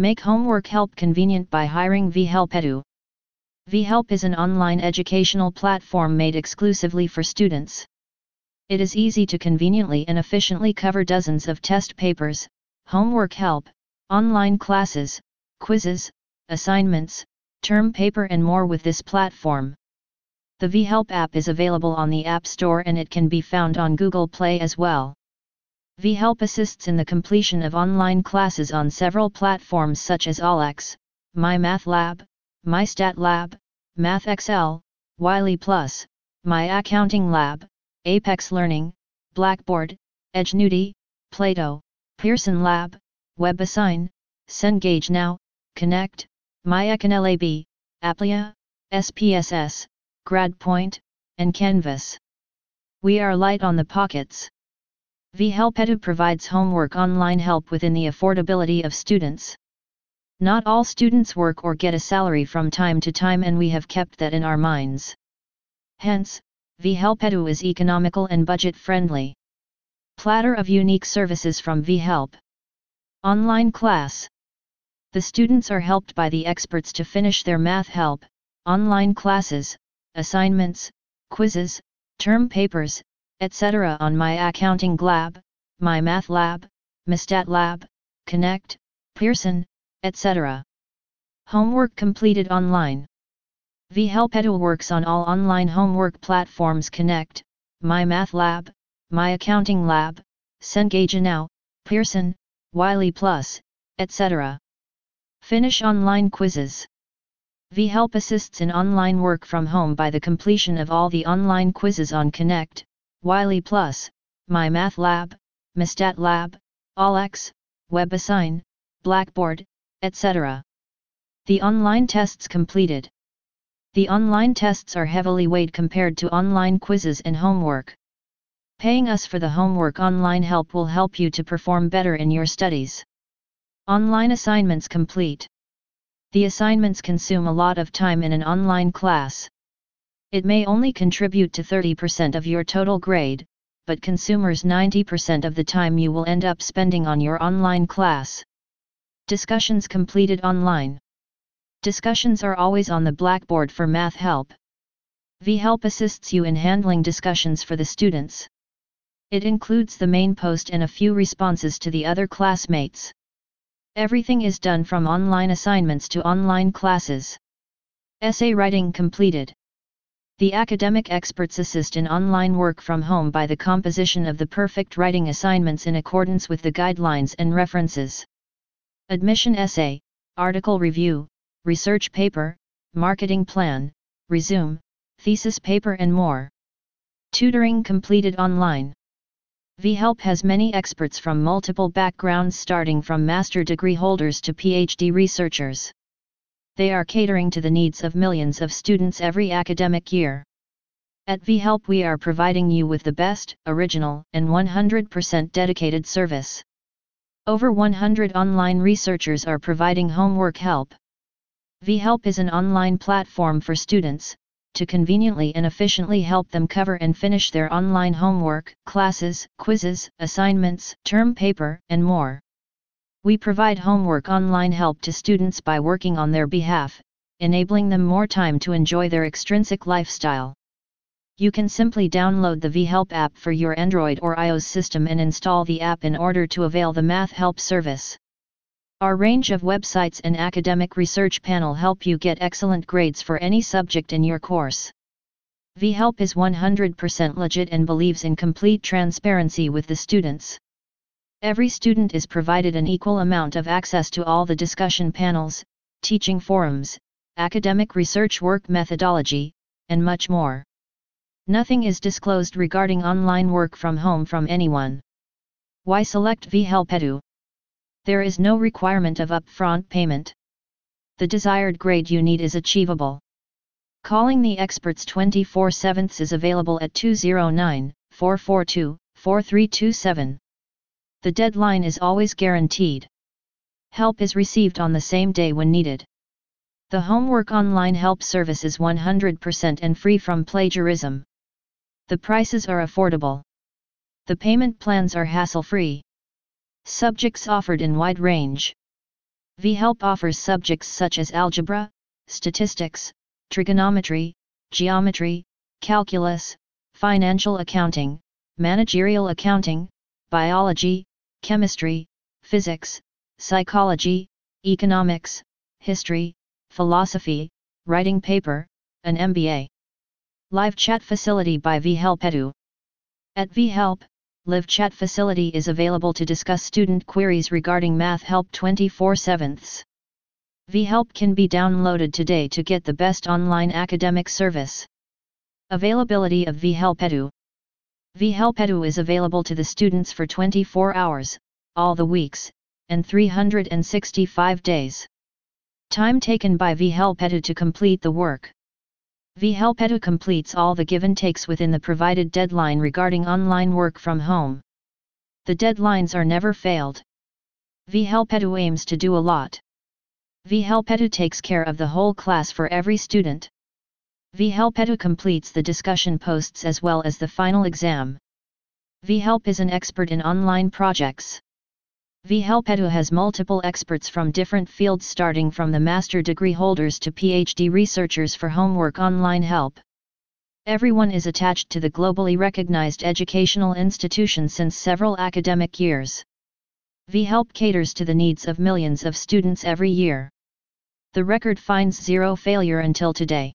Make homework help convenient by hiring vHelp Edu. vHelp is an online educational platform made exclusively for students. It is easy to conveniently and efficiently cover dozens of test papers, homework help, online classes, quizzes, assignments, term paper and more with this platform. The vHelp app is available on the App Store and it can be found on Google Play as well. vHelp assists in the completion of online classes on several platforms such as OLX, MyMathLab, MyStatLab, MathXL, Wiley Plus, My Accounting Lab, Apex Learning, Blackboard, Edgenuity, Plato, Pearson Lab, WebAssign, Cengage Now, Connect, MyEconLab, Aplia, SPSS, GradPoint, and Canvas. We are light on the pockets. vHelp Edu provides homework online help within the affordability of students. Not all students work or get a salary from time to time and we have kept that in our minds. Hence, vHelp Edu is economical and budget friendly. Platter of unique services from vHelp. Online class. The students are helped by the experts to finish their math help, online classes, assignments, quizzes, term papers, etc. on My Accounting Lab, My Math Lab, MyStat Lab, Connect, Pearson, etc. Homework completed online. vHelp works on all online homework platforms Connect, My Math Lab, My Accounting Lab, Cengage Now, Pearson, Wiley Plus, etc. Finish online quizzes. vHelp assists in online work from home by the completion of all the online quizzes on Connect, Wiley Plus, My Math Lab, MyStat Lab, OLX, WebAssign, Blackboard, etc. The online tests completed. The online tests are heavily weighed compared to online quizzes and homework. Paying us for the homework online help will help you to perform better in your studies. Online assignments complete. The assignments consume a lot of time in an online class. It may only contribute to 30% of your total grade, but consumers 90% of the time you will end up spending on your online class. Discussions completed online. Discussions are always on the blackboard for math help. vHelp assists you in handling discussions for the students. It includes the main post and a few responses to the other classmates. Everything is done from online assignments to online classes. Essay writing completed. The academic experts assist in online work from home by the composition of the perfect writing assignments in accordance with the guidelines and references. Admission essay, article review, research paper, marketing plan, resume, thesis paper and more. Tutoring completed online vHelp has many experts from multiple backgrounds starting from master degree holders to PhD researchers. They are catering to the needs of millions of students every academic year. At vHelp we are providing you with the best, original, and 100% dedicated service. Over 100 online researchers are providing homework help. vHelp is an online platform for students, to conveniently and efficiently help them cover and finish their online homework, classes, quizzes, assignments, term paper, and more. We provide homework online help to students by working on their behalf, enabling them more time to enjoy their extrinsic lifestyle. You can simply download the vHelp app for your Android or iOS system and install the app in order to avail the Math Help service. Our range of websites and academic research panel help you get excellent grades for any subject in your course. vHelp is 100% legit and believes in complete transparency with the students. Every student is provided an equal amount of access to all the discussion panels, teaching forums, academic research work methodology, and much more. Nothing is disclosed regarding online work from home from anyone. Why select vHelp Edu? There is no requirement of upfront payment. The desired grade you need is achievable. Calling the experts 24 7 is available at 209 442 4327. The deadline is always guaranteed. Help is received on the same day when needed. The homework online help service is 100% and free from plagiarism. The prices are affordable. The payment plans are hassle free. Subjects offered in wide range. VHelp offers subjects such as algebra, statistics, trigonometry, geometry, calculus, financial accounting, managerial accounting, biology, chemistry, physics, psychology, economics, history, philosophy, writing paper, an MBA. Live chat facility by VHelp Edu. At VHelp, live chat facility is available to discuss student queries regarding math help 24/7. VHelp can be downloaded today to get the best online academic service. Availability of VHelp Edu. VHelp Edu is available to the students for 24 hours, all the weeks, and 365 days. Time taken by VHelp Edu to complete the work. VHelp Edu completes all the given takes within the provided deadline regarding online work from home. The deadlines are never failed. VHelp Edu aims to do a lot. VHelp Edu takes care of the whole class for every student. VHelp completes the discussion posts as well as the final exam. VHelp is an expert in online projects. VHelp has multiple experts from different fields starting from the master degree holders to PhD researchers for homework online help. Everyone is attached to the globally recognized educational institution since several academic years. VHelp caters to the needs of millions of students every year. The record finds zero failure until today.